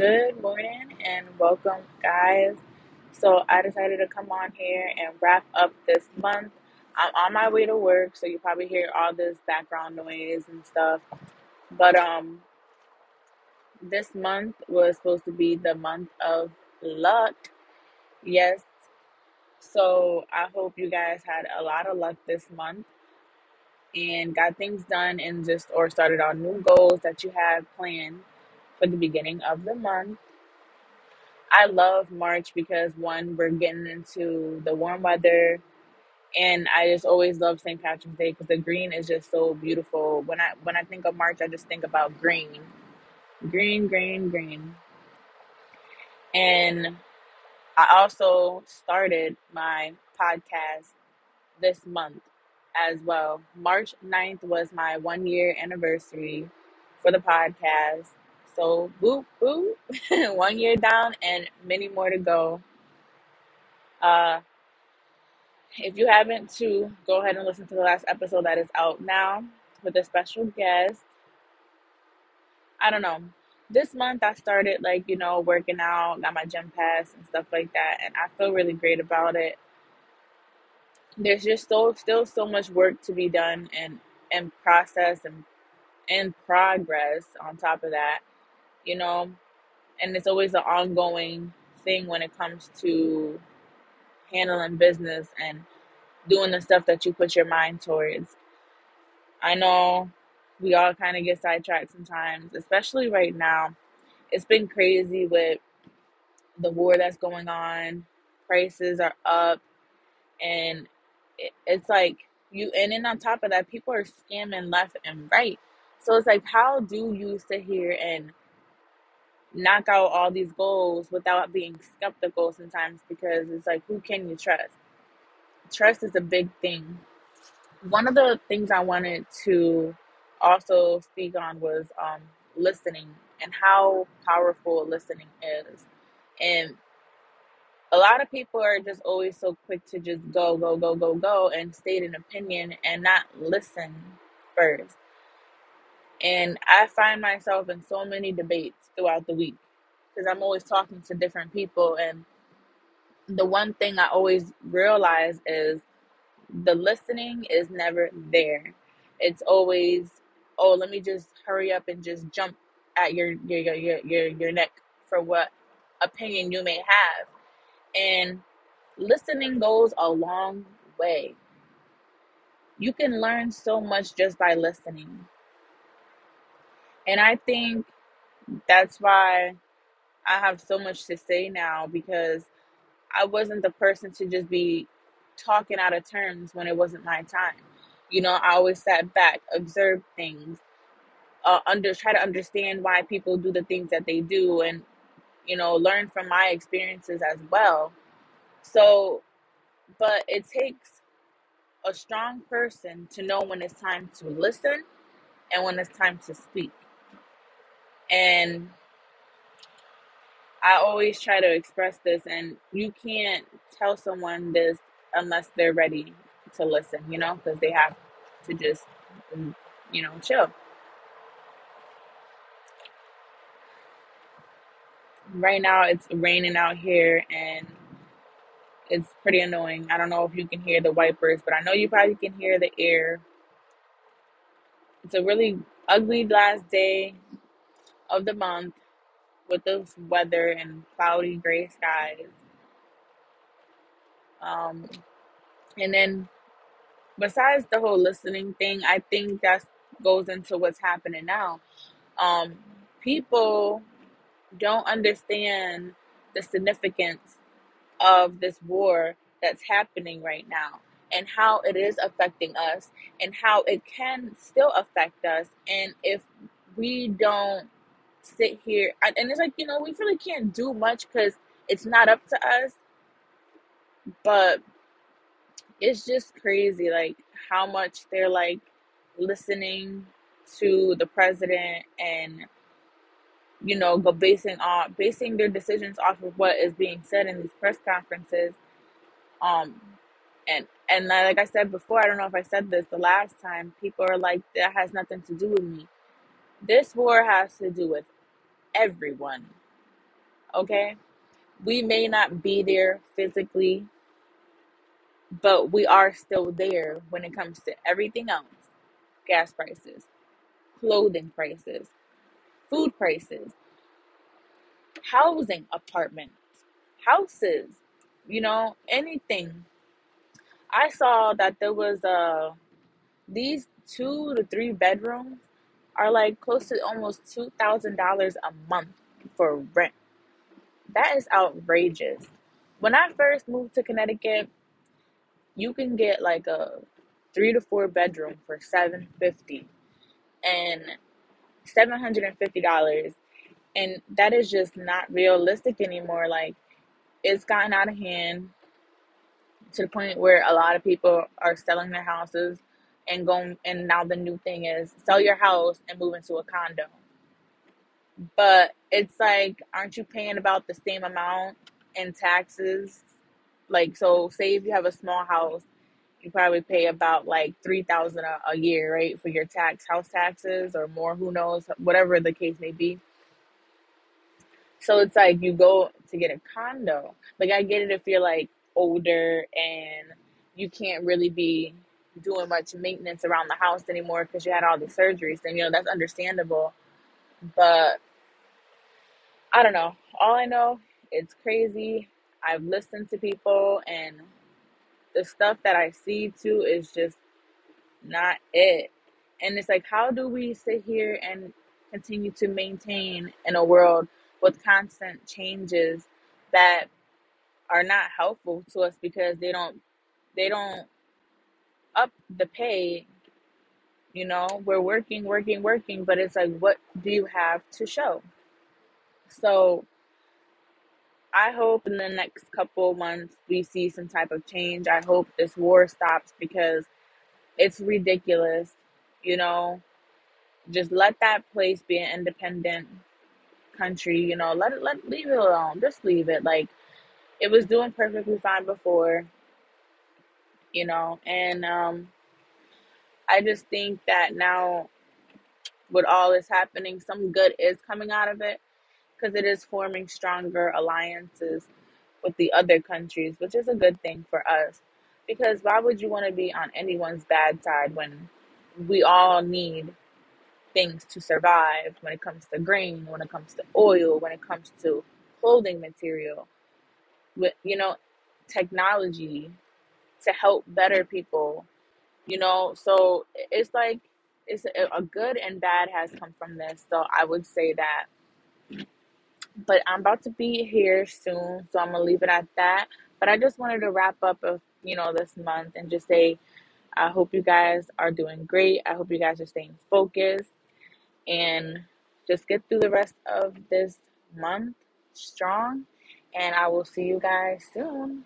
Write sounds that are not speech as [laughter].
Good morning and welcome, guys. So, I decided to come on here and wrap up this month. I'm on my way to work, so you probably hear all this background noise and stuff. But um, this month was supposed to be the month of luck. Yes. So, I hope you guys had a lot of luck this month and got things done and just or started on new goals that you had planned for the beginning of the month. I love March because one, we're getting into the warm weather, and I just always love St. Patrick's Day because the green is just so beautiful. When I when I think of March, I just think about green, green, green, green. And I also started my podcast this month as well. March 9th was my one year anniversary for the podcast. So, boop, boop, [laughs] one year down and many more to go. Uh, if you haven't, to go ahead and listen to the last episode that is out now with a special guest. I don't know. This month I started like, you know, working out, got my gym pass and stuff like that, and I feel really great about it. There's just so still so much work to be done and and process and and progress on top of that, you know, and it's always an ongoing thing when it comes to handling business and doing the stuff that you put your mind towards. I know we all kind of get sidetracked sometimes, especially right now. It's been crazy with the war that's going on. Prices are up, and it, it's like you. And then on top of that, people are scamming left and right. So it's like, how do you sit here and knock out all these goals without being skeptical sometimes? Because it's like, who can you trust? Trust is a big thing. One of the things I wanted to also speak on was um, listening and how powerful listening is. And a lot of people are just always so quick to just go, go, go, go, go and state an opinion and not listen first. And I find myself in so many debates throughout the week because I'm always talking to different people. And the one thing I always realize is the listening is never there. It's always, oh, let me just hurry up and just jump at your your your your your, neck for what opinion you may have. And listening goes a long way. You can learn so much just by listening. And I think that's why I have so much to say now because I wasn't the person to just be talking out of terms when it wasn't my time. You know, I always sat back, observed things, uh, under try to understand why people do the things that they do, and you know, learn from my experiences as well. So, but it takes a strong person to know when it's time to listen and when it's time to speak. And I always try to express this, and you can't tell someone this unless they're ready to listen, you know, because they have to just, you know, chill. Right now, it's raining out here, and it's pretty annoying. I don't know if you can hear the wipers, but I know you probably can hear the air. It's a really ugly last day of the month with this weather and cloudy gray skies. Um, and then besides the whole listening thing, I think that goes into what's happening now. Um, people don't understand the significance of this war that's happening right now and how it is affecting us and how it can still affect us and if we don't sit here and and it's like you know we really can't do much because it's not up to us but it's just crazy like how much they're like listening to the president and you know go basing on basing their decisions off of what is being said in these press conferences um and and like I said before, I don't know if I said this the last time. People are like, that has nothing to do with me. This war has to do with everyone. Okay? We may not be there physically, but we are still there when it comes to everything else gas prices, clothing prices, food prices, housing, apartments, houses, you know, anything. I saw that there was a these two to three bedrooms are like close to almost two thousand dollars a month for rent. That is outrageous. When I first moved to Connecticut, you can get like a three to four bedroom for seven fifty and seven hundred and fifty dollars, and that is just not realistic anymore. Like it's gotten out of hand to the point where a lot of people are selling their houses and going and now the new thing is sell your house and move into a condo. But it's like aren't you paying about the same amount in taxes? Like so say if you have a small house you probably pay about like 3000 a a year right for your tax house taxes or more who knows whatever the case may be. So it's like you go to get a condo. Like i get it if you're like older and you can't really be doing much maintenance around the house anymore because you had all these surgeries and you know that's understandable but I don't know. All I know, it's crazy. I've listened to people, and the stuff that I see too is just not it. And it's like, how do we sit here and continue to maintain in a world with constant changes that are not helpful to us because they don't they don't up the pay. You know, we're working, working, working, but it's like, what do you have to show? So I hope in the next couple months we see some type of change. I hope this war stops because it's ridiculous. You know, just let that place be an independent country. You know, let it let leave it alone. Just leave it. Like it was doing perfectly fine before. You know, and um, I just think that now with all this happening, some good is coming out of it because it is forming stronger alliances with the other countries, which is a good thing for us. Because why would you want to be on anyone's bad side when we all need things to survive when it comes to grain, when it comes to oil, when it comes to clothing material, with you know, technology to help better people, you know. So it's like it's a, a good and bad has come from this. So I would say that but I'm about to be here soon, so I'm gonna leave it at that. But I just wanted to wrap up of you know this month and just say I hope you guys are doing great. I hope you guys are staying focused and just get through the rest of this month strong. And I will see you guys soon.